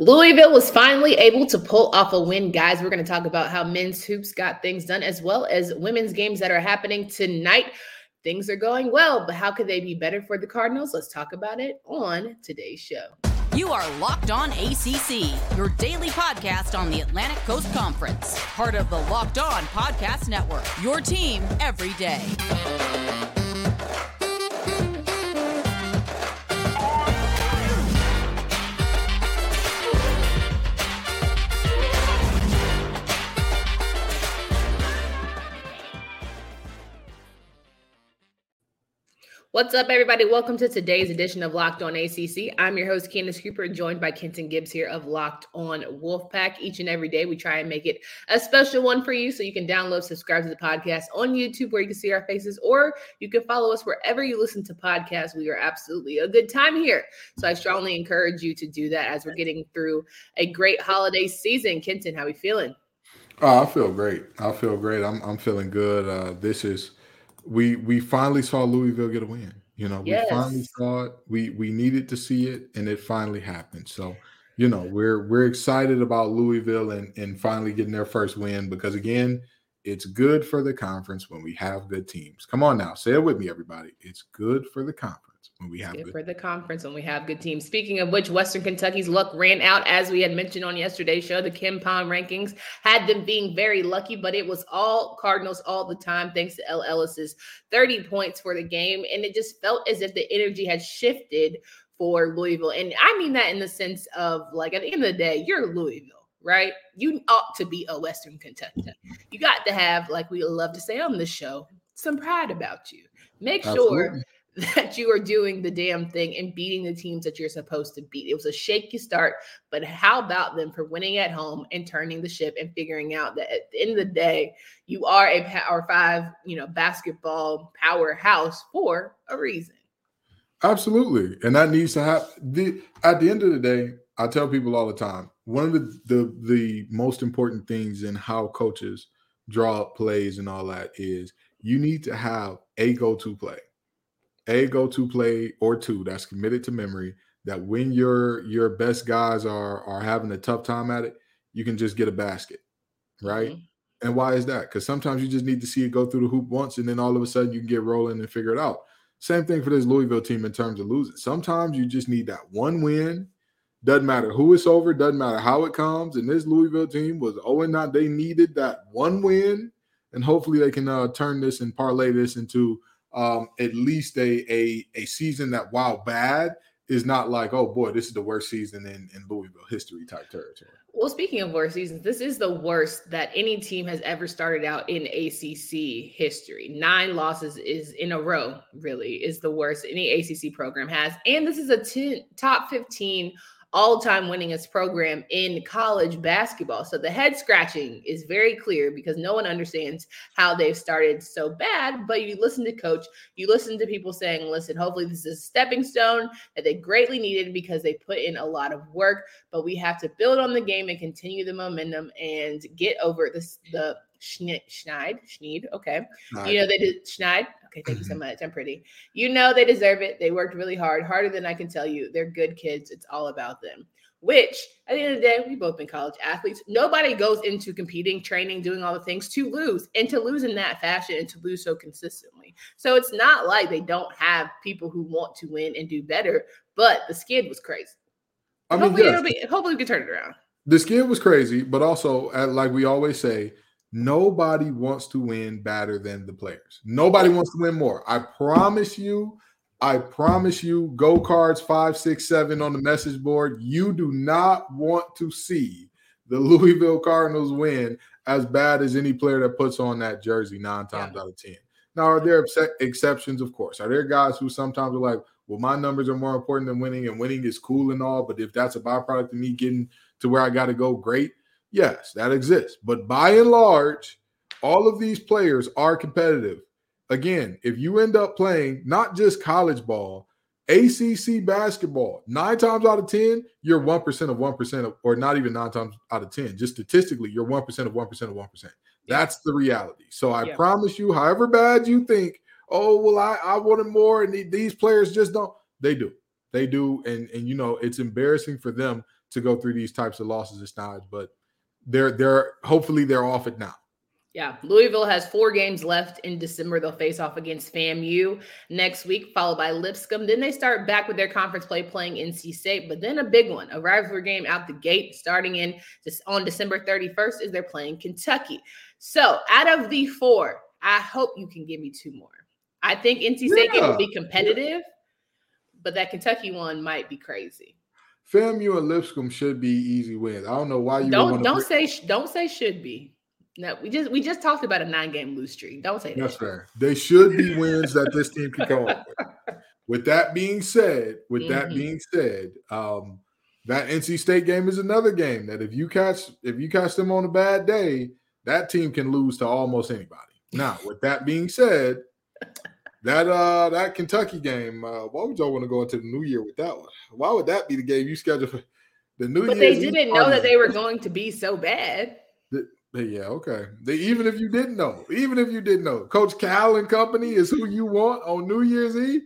Louisville was finally able to pull off a win, guys. We're going to talk about how men's hoops got things done as well as women's games that are happening tonight. Things are going well, but how could they be better for the Cardinals? Let's talk about it on today's show. You are Locked On ACC, your daily podcast on the Atlantic Coast Conference, part of the Locked On Podcast Network, your team every day. What's up, everybody? Welcome to today's edition of Locked On ACC. I'm your host, Candace Cooper, joined by Kenton Gibbs here of Locked On Wolfpack. Each and every day, we try and make it a special one for you so you can download, subscribe to the podcast on YouTube where you can see our faces, or you can follow us wherever you listen to podcasts. We are absolutely a good time here. So I strongly encourage you to do that as we're getting through a great holiday season. Kenton, how are we feeling? Oh, I feel great. I feel great. I'm, I'm feeling good. Uh, this is we we finally saw Louisville get a win. You know, yes. we finally saw it. We we needed to see it, and it finally happened. So, you know, we're we're excited about Louisville and and finally getting their first win because again, it's good for the conference when we have good teams. Come on now, say it with me, everybody. It's good for the conference when we have good for the conference when we have good teams. Speaking of which, Western Kentucky's luck ran out as we had mentioned on yesterday's show. The KenPom rankings had them being very lucky, but it was all Cardinals all the time, thanks to El Ellis's 30 points for the game. And it just felt as if the energy had shifted for Louisville. And I mean that in the sense of like at the end of the day, you're Louisville right? You ought to be a Western Kentucky. You got to have, like we love to say on the show, some pride about you. Make Absolutely. sure that you are doing the damn thing and beating the teams that you're supposed to beat. It was a shaky start, but how about them for winning at home and turning the ship and figuring out that at the end of the day, you are a power five, you know, basketball powerhouse for a reason. Absolutely. And that needs to happen. The, at the end of the day, I tell people all the time, one of the, the the most important things in how coaches draw up plays and all that is you need to have a go-to play a go-to play or two that's committed to memory that when your your best guys are are having a tough time at it, you can just get a basket, right? Mm-hmm. And why is that? Because sometimes you just need to see it go through the hoop once, and then all of a sudden you can get rolling and figure it out. Same thing for this Louisville team in terms of losing. Sometimes you just need that one win. Doesn't matter who it's over, doesn't matter how it comes. And this Louisville team was 0 not. They needed that one win, and hopefully they can uh, turn this and parlay this into um, at least a, a a season that while bad is not like oh boy this is the worst season in, in Louisville history type territory. Well, speaking of worst seasons, this is the worst that any team has ever started out in ACC history. Nine losses is in a row, really, is the worst any ACC program has. And this is a t- top 15 all time winningest program in college basketball. So the head scratching is very clear because no one understands how they've started so bad. But you listen to coach, you listen to people saying, listen, hopefully this is a stepping stone that they greatly needed because they put in a lot of work. But we have to build on the game and continue the momentum and get over this the Schneid, Schneid, okay. Schneid. You know, they did Schneid. Okay, thank you so mm-hmm. much. I'm pretty. You know, they deserve it. They worked really hard, harder than I can tell you. They're good kids. It's all about them. Which, at the end of the day, we both been college athletes. Nobody goes into competing, training, doing all the things to lose and to lose in that fashion and to lose so consistently. So it's not like they don't have people who want to win and do better, but the skid was crazy. I mean, hopefully, yes. be, hopefully we can turn it around. The skid was crazy, but also, like we always say, Nobody wants to win better than the players. Nobody wants to win more. I promise you. I promise you. Go cards five, six, seven on the message board. You do not want to see the Louisville Cardinals win as bad as any player that puts on that jersey nine times yeah. out of ten. Now, are there exceptions? Of course. Are there guys who sometimes are like, well, my numbers are more important than winning, and winning is cool and all, but if that's a byproduct of me getting to where I got to go, great. Yes, that exists. But by and large, all of these players are competitive. Again, if you end up playing not just college ball, ACC basketball, nine times out of 10, you're 1% of 1% of, or not even nine times out of 10. Just statistically, you're 1% of 1% of 1%. That's the reality. So I yeah. promise you, however bad you think, oh, well, I, I wanted more and these players just don't, they do. They do. And, and, you know, it's embarrassing for them to go through these types of losses at times, but they're they're hopefully they're off it now. Yeah, Louisville has four games left in December. They'll face off against FAMU next week, followed by Lipscomb. Then they start back with their conference play playing NC State, but then a big one, a rivalry game out the gate starting in just on December 31st is they're playing Kentucky. So out of the four, I hope you can give me two more. I think NC State yeah. game will be competitive, yeah. but that Kentucky one might be crazy. FAMU and Lipscomb should be easy wins. I don't know why you don't don't say don't say should be. No, we just we just talked about a nine game lose streak. Don't say that. That's fair. They should be wins that this team can come up with. With that being said, with mm-hmm. that being said, um, that NC State game is another game that if you catch if you catch them on a bad day, that team can lose to almost anybody. Now, with that being said, that uh that Kentucky game, uh, why would y'all want to go into the new year with that one? Why would that be the game you scheduled for the new year? But they didn't know that they were going to be so bad. Yeah, okay. They, even if you didn't know, even if you didn't know, Coach Cal and company is who you want on New Year's Eve.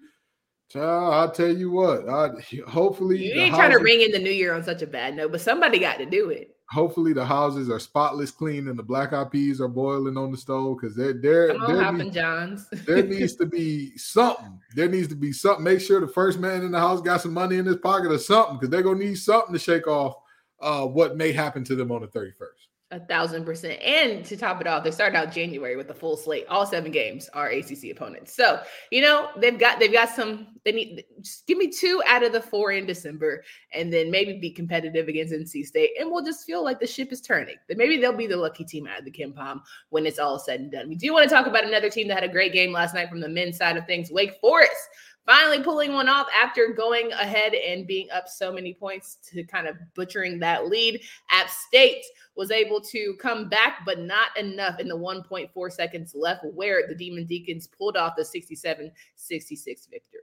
Child, I'll tell you what. I, hopefully, you ain't trying to ring in the new year on such a bad note, but somebody got to do it. Hopefully, the houses are spotless clean and the black eyed peas are boiling on the stove because they're there. There, needs, Johns. there needs to be something. There needs to be something. Make sure the first man in the house got some money in his pocket or something because they're gonna need something to shake off uh, what may happen to them on the thirty first. A thousand percent. And to top it off, they started out January with a full slate. All seven games are ACC opponents. So, you know, they've got they've got some they need just give me two out of the four in December and then maybe be competitive against NC State. And we'll just feel like the ship is turning. That maybe they'll be the lucky team out of the KenPom when it's all said and done. We do want to talk about another team that had a great game last night from the men's side of things, Wake Forest finally pulling one off after going ahead and being up so many points to kind of butchering that lead. App State was able to come back, but not enough in the 1.4 seconds left, where the Demon Deacons pulled off the 67 66 victory.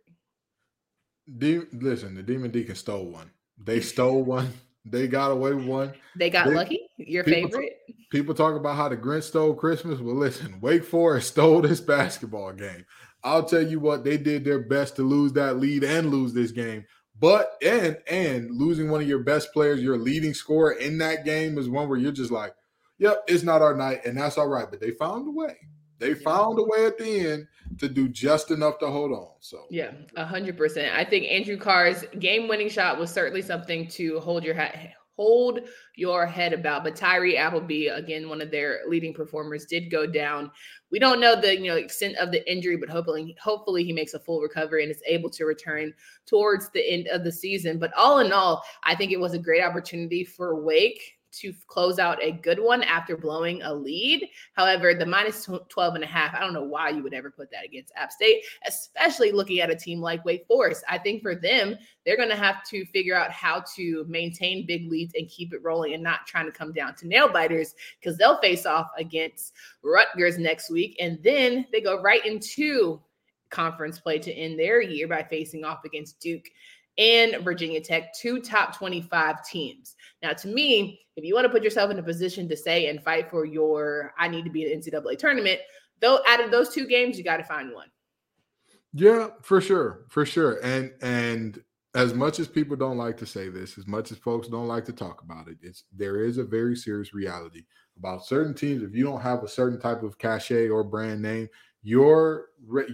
De- listen, the Demon Deacons stole one. They stole one. They got away with one. They got they, lucky. Your people favorite. people talk about how the Grinch stole Christmas. Well, listen, Wake Forest stole this basketball game. I'll tell you what, they did their best to lose that lead and lose this game. But and and losing one of your best players, your leading scorer in that game is one where you're just like, yep, it's not our night, and that's all right. But they found a way. They found a way at the end to do just enough to hold on. So yeah, a hundred percent. I think Andrew Carr's game-winning shot was certainly something to hold your hat hold your head about. But Tyree Appleby, again, one of their leading performers, did go down. We don't know the you know extent of the injury, but hopefully, hopefully he makes a full recovery and is able to return towards the end of the season. But all in all, I think it was a great opportunity for Wake to close out a good one after blowing a lead. However, the minus 12 and a half, I don't know why you would ever put that against App State, especially looking at a team like Wake Forest. I think for them, they're going to have to figure out how to maintain big leads and keep it rolling and not trying to come down to nail biters because they'll face off against Rutgers next week. And then they go right into conference play to end their year by facing off against Duke and Virginia Tech, two top 25 teams. Now, to me, if you want to put yourself in a position to say and fight for your, I need to be an NCAA tournament, though, out of those two games, you got to find one. Yeah, for sure, for sure. And and as much as people don't like to say this, as much as folks don't like to talk about it, it's there is a very serious reality about certain teams. If you don't have a certain type of cachet or brand name, your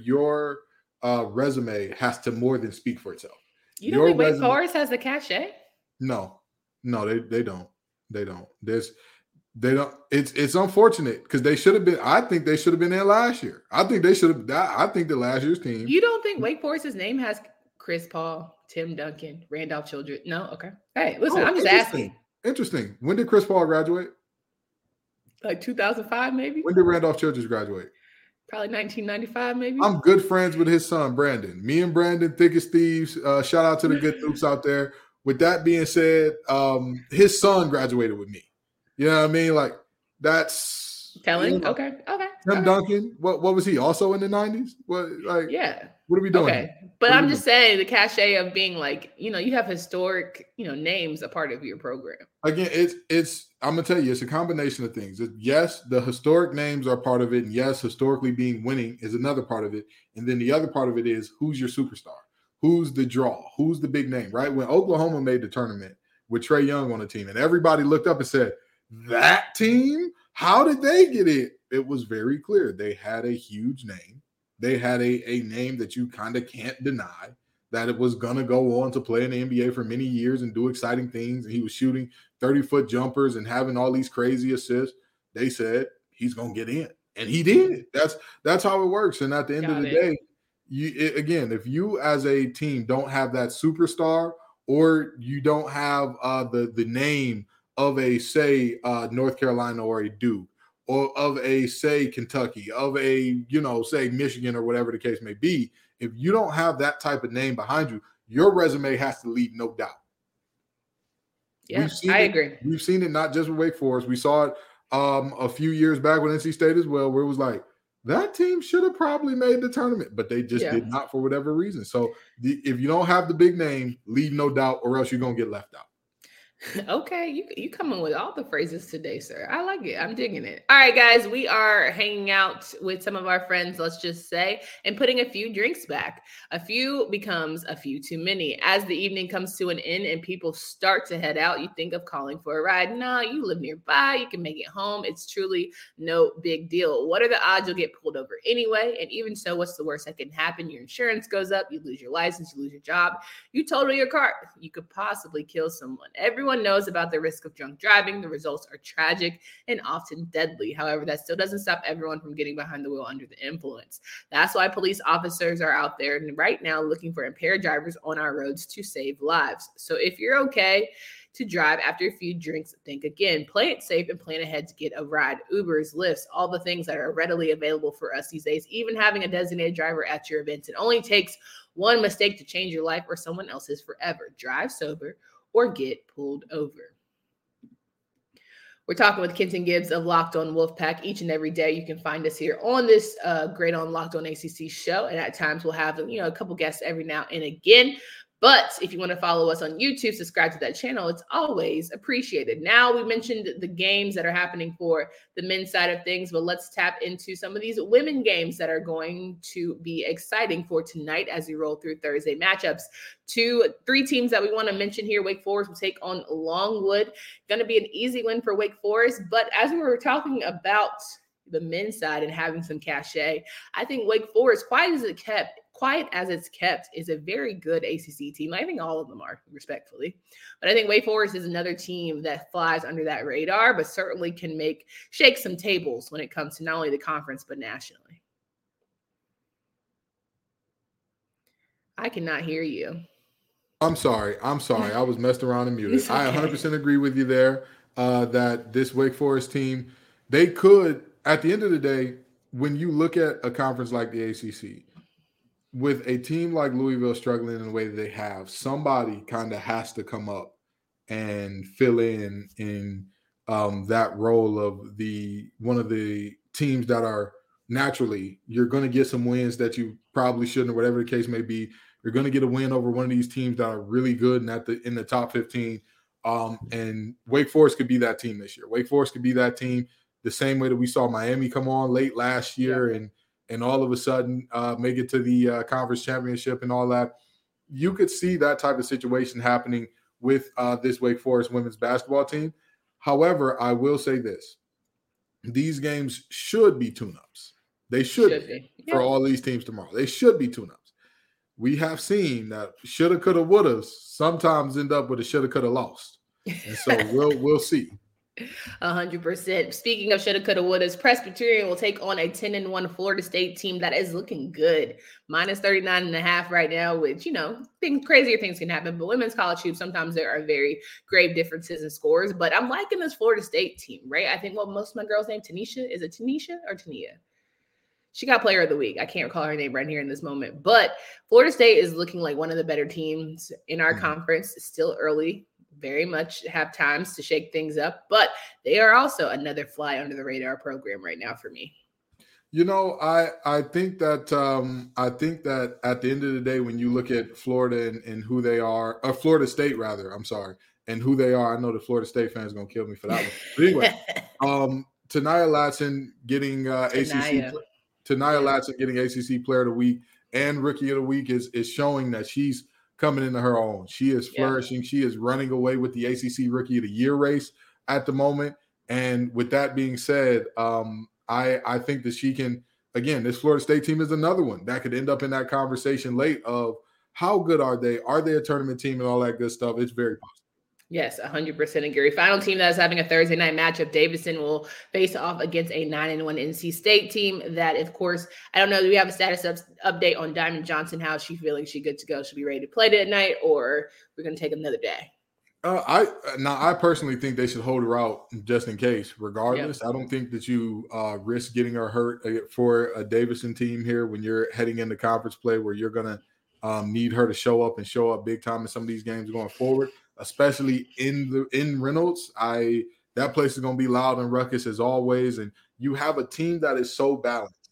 your uh, resume has to more than speak for itself. You don't think Wake Forest has the cachet? No, no, they they don't. They don't. There's they don't. It's it's unfortunate because they should have been. I think they should have been there last year. I think they should have. I think the last year's team. You don't think Wake Forest's name has Chris Paul, Tim Duncan, Randolph Childress? No. Okay. Hey, oh, listen. Oh, I'm just asking. Interesting. When did Chris Paul graduate? Like 2005, maybe. When did Randolph Childress graduate? Probably 1995, maybe. I'm good friends with his son, Brandon. Me and Brandon, thick as thieves. Uh, shout out to the good troops out there. With that being said, um, his son graduated with me. You know what I mean? Like that's telling. You know, okay. Okay. Tim okay. Duncan. What what was he also in the 90s? What like yeah. What are we doing? Okay. But I'm just saying the cachet of being like, you know, you have historic, you know, names a part of your program. Again, it's it's I'm gonna tell you, it's a combination of things. yes, the historic names are part of it, and yes, historically being winning is another part of it. And then the other part of it is who's your superstar, who's the draw, who's the big name, right? When Oklahoma made the tournament, with Trae Young on the team. And everybody looked up and said, That team? How did they get it? It was very clear. They had a huge name. They had a, a name that you kind of can't deny that it was going to go on to play in the NBA for many years and do exciting things. And he was shooting 30 foot jumpers and having all these crazy assists. They said he's going to get in. And he did. That's that's how it works. And at the end Got of the it. day, you it, again, if you as a team don't have that superstar or you don't have uh, the the name of a say uh, North Carolina or a Duke or of a say Kentucky, of a you know say Michigan or whatever the case may be, if you don't have that type of name behind you, your resume has to leave no doubt. Yeah, I it, agree. We've seen it not just with Wake Forest. We saw it um, a few years back with NC State as well, where it was like that team should have probably made the tournament, but they just yeah. did not for whatever reason. So the, if you don't have the big name, leave no doubt, or else you're gonna get left out. Okay, you you coming with all the phrases today, sir. I like it. I'm digging it. All right, guys, we are hanging out with some of our friends, let's just say, and putting a few drinks back. A few becomes a few too many. As the evening comes to an end and people start to head out, you think of calling for a ride. No, you live nearby, you can make it home. It's truly no big deal. What are the odds you'll get pulled over anyway? And even so, what's the worst that can happen? Your insurance goes up, you lose your license, you lose your job, you total your car, you could possibly kill someone. Everyone Everyone knows about the risk of drunk driving. The results are tragic and often deadly. However, that still doesn't stop everyone from getting behind the wheel under the influence. That's why police officers are out there right now looking for impaired drivers on our roads to save lives. So if you're okay, to drive after a few drinks, think again. Play it safe and plan ahead to get a ride. Ubers, Lyfts, all the things that are readily available for us these days, even having a designated driver at your events. It only takes one mistake to change your life or someone else's forever. Drive sober or get pulled over. We're talking with Kenton Gibbs of Locked On Wolfpack each and every day. You can find us here on this uh, Great on Locked On ACC show, and at times we'll have you know a couple guests every now and again. But if you want to follow us on YouTube, subscribe to that channel. It's always appreciated. Now, we mentioned the games that are happening for the men's side of things, but let's tap into some of these women games that are going to be exciting for tonight as we roll through Thursday matchups. Two, three teams that we want to mention here. Wake Forest will take on Longwood. Going to be an easy win for Wake Forest. But as we were talking about the men's side and having some cachet, I think Wake Forest, quiet as it kept, quiet as it's kept, is a very good ACC team. I think all of them are, respectfully. But I think Wake Forest is another team that flies under that radar, but certainly can make shake some tables when it comes to not only the conference but nationally. I cannot hear you. I'm sorry. I'm sorry. I was messed around and muted. Okay. I 100% agree with you there uh, that this Wake Forest team, they could, at the end of the day, when you look at a conference like the ACC, with a team like Louisville struggling in the way that they have, somebody kind of has to come up and fill in in um, that role of the one of the teams that are naturally you're going to get some wins that you probably shouldn't, or whatever the case may be. You're going to get a win over one of these teams that are really good and at the in the top 15. Um, and Wake Forest could be that team this year. Wake Forest could be that team the same way that we saw Miami come on late last year yeah. and and all of a sudden uh, make it to the uh, conference championship and all that. You could see that type of situation happening with uh, this Wake Forest women's basketball team. However, I will say this: these games should be tune-ups. They should, should be, yeah. for all these teams tomorrow. They should be tune-ups. We have seen that shoulda, coulda, woulda sometimes end up with a shoulda, coulda, lost, and so we'll we'll see. A hundred percent. Speaking of shoulda, coulda, wouldas, Presbyterian will take on a 10 and 1 Florida State team that is looking good. Minus 39 and a half right now, which you know, things crazier things can happen. But women's college hoops, sometimes there are very grave differences in scores. But I'm liking this Florida State team, right? I think well, most of my girls' name Tanisha. Is it Tanisha or Tania? She got player of the week. I can't recall her name right here in this moment. But Florida State is looking like one of the better teams in our mm-hmm. conference. It's still early very much have times to shake things up, but they are also another fly under the radar program right now for me. You know, I I think that um, I think that at the end of the day, when you look at Florida and, and who they are, or Florida State rather, I'm sorry, and who they are, I know the Florida State fans gonna kill me for that one. But anyway, um, Ta'Niya Latson getting uh, ACC, Ta'Niya Latson getting ACC Player of the Week and Rookie of the Week is is showing that she's coming into her own. She is flourishing. Yeah. She is running away with the ACC Rookie of the Year race at the moment. And with that being said, um, I I think that she can. Again, this Florida State team is another one that could end up in that conversation late of how good are they? Are they a tournament team and all that good stuff? It's very possible. Yes, 100% agree. Final team that is having a Thursday night matchup, Davidson will face off against a 9 and 1 NC State team that, of course, I don't know. Do we have a status up, update on Diamond Johnson? How is she feeling? She good to go? She'll be ready to play that night, or we're going to take another day? Uh, I now I personally think they should hold her out just in case. Regardless, yep. I don't think that you uh, risk getting her hurt uh, for a Davidson team here when you're heading into conference play where you're going to um, need her to show up and show up big time in some of these games going forward especially in the in Reynolds. I that place is going to be loud and ruckus as always. And you have a team that is so balanced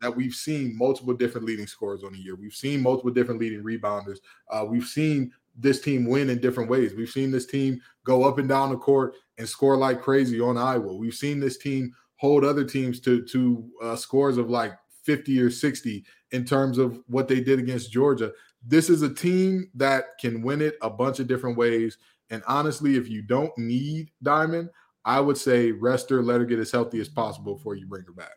that we've seen multiple different leading scorers on the year. We've seen multiple different leading rebounders. Uh, we've seen this team win in different ways. We've seen this team go up and down the court and score like crazy on Iowa. We've seen this team hold other teams to to uh, scores of like 50 or 60 in terms of what they did against Georgia this is a team that can win it a bunch of different ways. And honestly, if you don't need Diamond, I would say rest her, let her get as healthy as possible before you bring her back.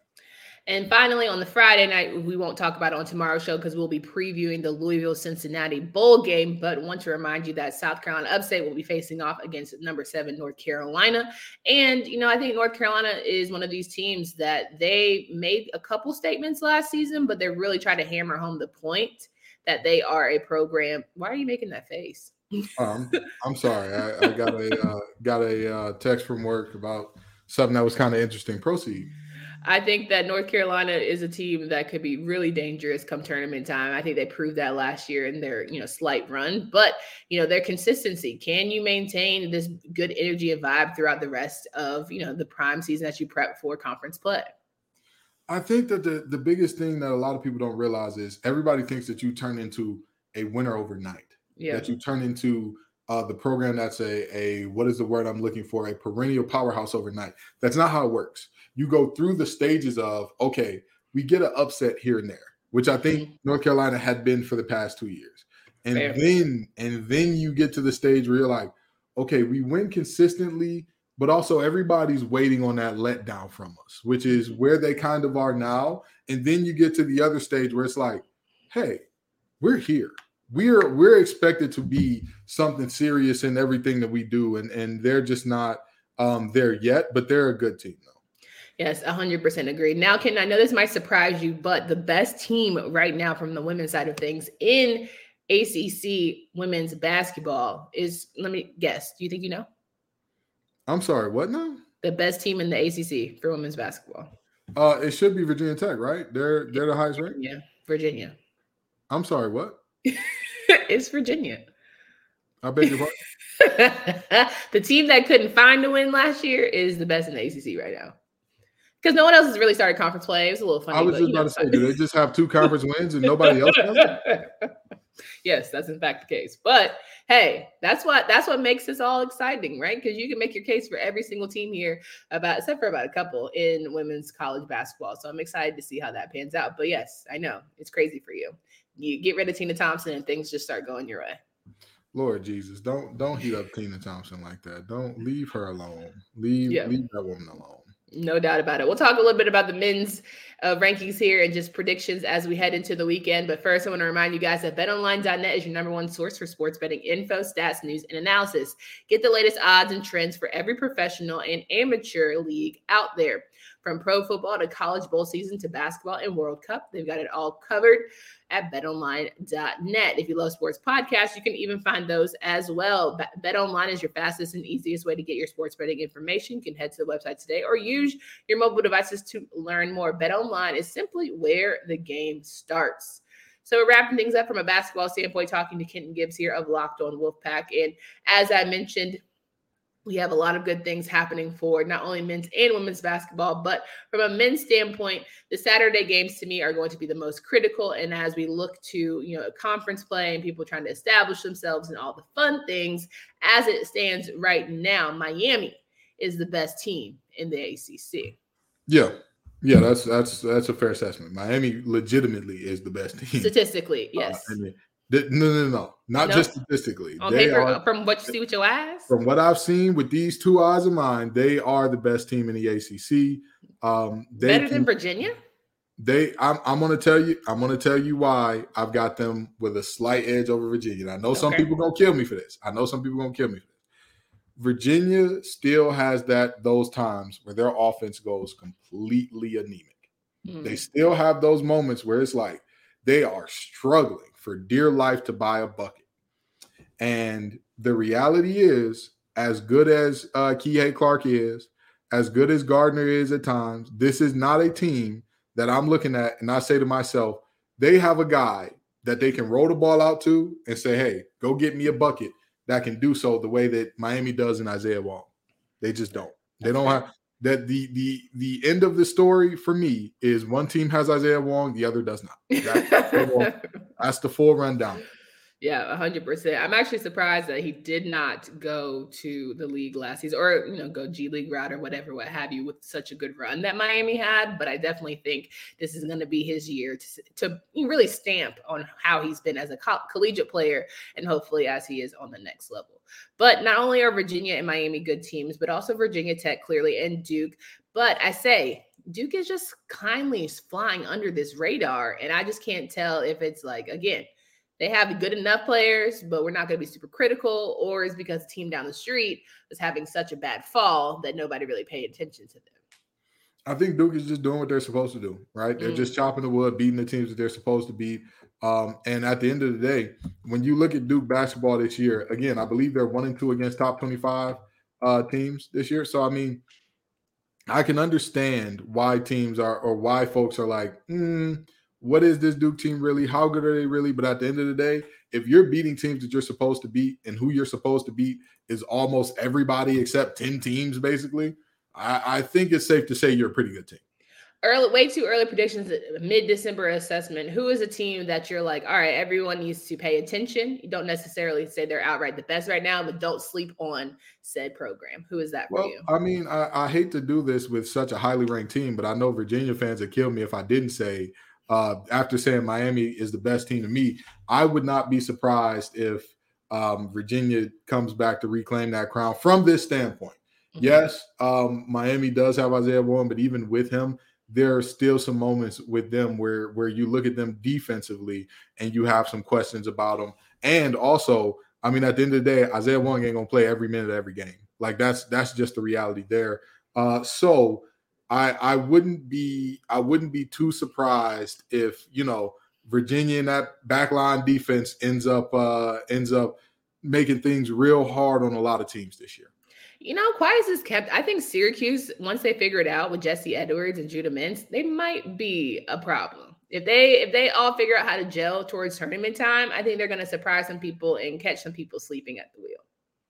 And finally, on the Friday night, we won't talk about it on tomorrow's show because we'll be previewing the Louisville Cincinnati bowl game. But want to remind you that South Carolina Upstate will be facing off against number seven North Carolina. And you know, I think North Carolina is one of these teams that they made a couple statements last season, but they're really trying to hammer home the point that they are a program. Why are you making that face? um, I'm sorry. I, I got a uh, got a uh, text from work about something that was kind of interesting. Proceed. I think that North Carolina is a team that could be really dangerous come tournament time. I think they proved that last year in their, you know, slight run. But, you know, their consistency. Can you maintain this good energy and vibe throughout the rest of, you know, the prime season that you prep for conference play? I think that the the biggest thing that a lot of people don't realize is everybody thinks that you turn into a winner overnight. Yeah. That you turn into uh, the program that's a a what is the word I'm looking for? A perennial powerhouse overnight. That's not how it works. You go through the stages of okay, we get an upset here and there, which I think mm-hmm. North Carolina had been for the past two years, and Fair. then and then you get to the stage where you're like, okay, we win consistently but also everybody's waiting on that letdown from us, which is mm-hmm. where they kind of are now. And then you get to the other stage where it's like, hey, we're here. We're we're expected to be something serious in everything that we do, and and they're just not um, there yet, but they're a good team though. Yes, 100% agree. Now, Ken, I know this might surprise you, but the best team right now from the women's side of things in ACC women's basketball is, let me guess, do you think you know? I'm sorry, what now? The best team in the ACC for women's basketball. Uh, it should be Virginia Tech, right? They're they're the highest ranked. Yeah, Virginia. I'm sorry, what? it's Virginia. I beg your pardon. the team that couldn't find a win last year is the best in the ACC right now. Because no one else has really started conference play. It was a little funny. I was just about know, to say, do they just have two conference wins and nobody else? yes, that's in fact the case. But hey, that's what that's what makes this all exciting, right? Because you can make your case for every single team here about except for about a couple in women's college basketball. So I'm excited to see how that pans out. But yes, I know it's crazy for you. You get rid of Tina Thompson and things just start going your way. Lord Jesus, don't don't heat up Tina Thompson like that. Don't leave her alone. Leave yeah. leave that woman alone. No doubt about it. We'll talk a little bit about the men's uh, rankings here and just predictions as we head into the weekend. But first, I want to remind you guys that betonline.net is your number one source for sports betting info, stats, news, and analysis. Get the latest odds and trends for every professional and amateur league out there. From pro football to college bowl season to basketball and World Cup, they've got it all covered at betonline.net. If you love sports podcasts, you can even find those as well. BetOnline is your fastest and easiest way to get your sports betting information. You can head to the website today or use your mobile devices to learn more. BetOnline is simply where the game starts. So we're wrapping things up from a basketball standpoint, talking to Kenton Gibbs here of Locked On Wolfpack. And as I mentioned, we have a lot of good things happening for not only men's and women's basketball, but from a men's standpoint, the Saturday games to me are going to be the most critical. And as we look to, you know, conference play and people trying to establish themselves and all the fun things, as it stands right now, Miami is the best team in the ACC. Yeah. Yeah, that's that's that's a fair assessment. Miami legitimately is the best team. Statistically, uh, yes. No, no, no, not No? just statistically. On They paper, are- from what you see with your eyes. from what I've seen with these two eyes of mine, they are the best team in the ACC. Um, they Better can- than Virginia? they. I'm, I'm going to tell you. I'm going to tell you why I've got them with a slight edge over Virginia. And I know some people going to kill me for this. I know some people going to kill me for this. Virginia still has that those times where their offense goes completely anemic. Mm. They still have those moments where it's like they are struggling for dear life to buy a bucket. And the reality is, as good as uh, Kihei Clark is, as good as Gardner is at times, this is not a team that I'm looking at and I say to myself, they have a guy that they can roll the ball out to and say, hey, go get me a bucket that can do so the way that Miami does in Isaiah Wong. They just don't. They don't have that the the the end of the story for me is one team has Isaiah Wong, the other does not. That- that's the full rundown. Yeah, hundred percent. I'm actually surprised that he did not go to the league last season, or you know, go G League route or whatever, what have you, with such a good run that Miami had. But I definitely think this is going to be his year to to really stamp on how he's been as a co- collegiate player, and hopefully as he is on the next level. But not only are Virginia and Miami good teams, but also Virginia Tech clearly and Duke. But I say Duke is just kindly flying under this radar, and I just can't tell if it's like again they have good enough players, but we're not going to be super critical, or is because the team down the street was having such a bad fall that nobody really paid attention to them. I think Duke is just doing what they're supposed to do, right? They're Mm. just chopping the wood, beating the teams that they're supposed to beat. Um, and at the end of the day, when you look at Duke basketball this year, again, I believe they're one and two against top 25 uh, teams this year. So, I mean, I can understand why teams are or why folks are like, mm, what is this Duke team really? How good are they really? But at the end of the day, if you're beating teams that you're supposed to beat and who you're supposed to beat is almost everybody except 10 teams, basically, I, I think it's safe to say you're a pretty good team. Early, way too early predictions, mid December assessment. Who is a team that you're like, all right, everyone needs to pay attention? You don't necessarily say they're outright the best right now, but don't sleep on said program. Who is that for Well, you? I mean, I, I hate to do this with such a highly ranked team, but I know Virginia fans would kill me if I didn't say, uh, after saying Miami is the best team to me, I would not be surprised if um, Virginia comes back to reclaim that crown from this standpoint. Mhm. Yes, um, Miami does have Isaiah Warren, but even with him, there are still some moments with them where where you look at them defensively and you have some questions about them. And also, I mean, at the end of the day, Isaiah Wong ain't gonna play every minute of every game. Like that's that's just the reality there. Uh, so I I wouldn't be I wouldn't be too surprised if you know Virginia in that backline defense ends up uh ends up making things real hard on a lot of teams this year. You know, quiet is kept. I think Syracuse, once they figure it out with Jesse Edwards and Judah Mintz, they might be a problem. If they if they all figure out how to gel towards tournament time, I think they're going to surprise some people and catch some people sleeping at the wheel.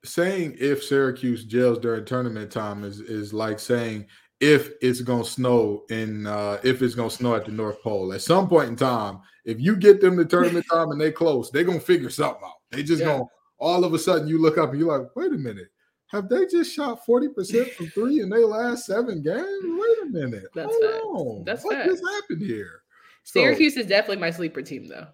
saying if Syracuse gels during tournament time is is like saying if it's gonna snow in uh if it's gonna snow at the North Pole. At some point in time, if you get them to tournament time and they close, they're gonna figure something out. They just Yeah. gonna all of a sudden you look up and you're like, wait a minute. Have they just shot 40% from three in their last seven games? Wait a minute. That's Hold on. That's what just happened here? So, Syracuse is definitely my sleeper team, though.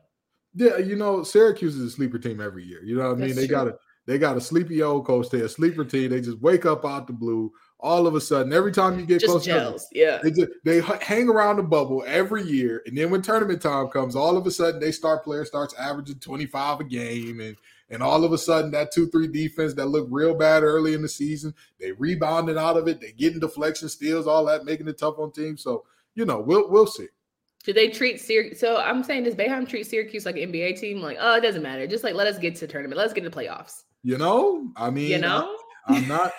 yeah, you know, Syracuse is a sleeper team every year. You know what I mean? That's They true. got a they got a sleepy old coach. They're a sleeper team. They just wake up out the blue. All of a sudden, every time you get Just close, to gels, yeah. they just they hang around the bubble every year, and then when tournament time comes, all of a sudden they start player starts averaging twenty five a game, and and all of a sudden that two three defense that looked real bad early in the season, they rebounding out of it. They getting deflection steals, all that, making it tough on teams. So you know, we'll we'll see. Do they treat Syracuse? So I'm saying, does Boeheim treat Syracuse like an NBA team? Like, oh, it doesn't matter. Just like let us get to the tournament. Let's get to the playoffs. You know, I mean, You know, I, I'm not.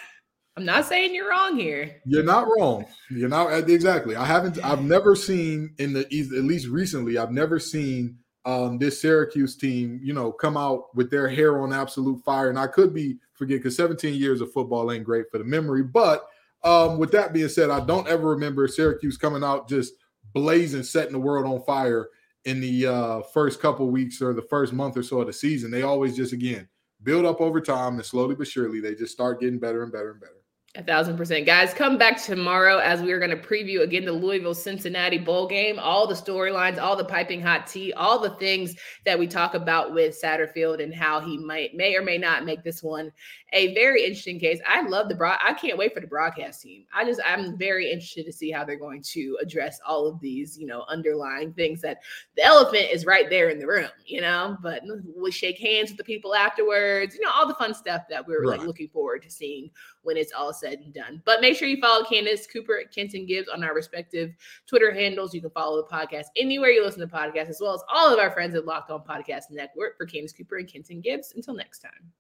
I'm not saying you're wrong here. You're not wrong. You're not exactly. I haven't. I've never seen in the at least recently. I've never seen um, this Syracuse team, you know, come out with their hair on absolute fire. And I could be forget because 17 years of football ain't great for the memory. But um, with that being said, I don't ever remember Syracuse coming out just blazing, setting the world on fire in the uh, first couple weeks or the first month or so of the season. They always just again build up over time and slowly but surely they just start getting better and better and better. A thousand percent. Guys, come back tomorrow as we are going to preview again the Louisville Cincinnati bowl game, all the storylines, all the piping hot tea, all the things that we talk about with Satterfield and how he might may or may not make this one a very interesting case. I love the broad. I can't wait for the broadcast team. I just I'm very interested to see how they're going to address all of these, you know, underlying things that the elephant is right there in the room, you know. But we shake hands with the people afterwards, you know, all the fun stuff that we're right. like looking forward to seeing when it's all said and done. But make sure you follow Candace Cooper, Kenton Gibbs on our respective Twitter handles. You can follow the podcast anywhere you listen to podcasts, as well as all of our friends at Locked On Podcast Network for Candace Cooper and Kenton Gibbs. Until next time.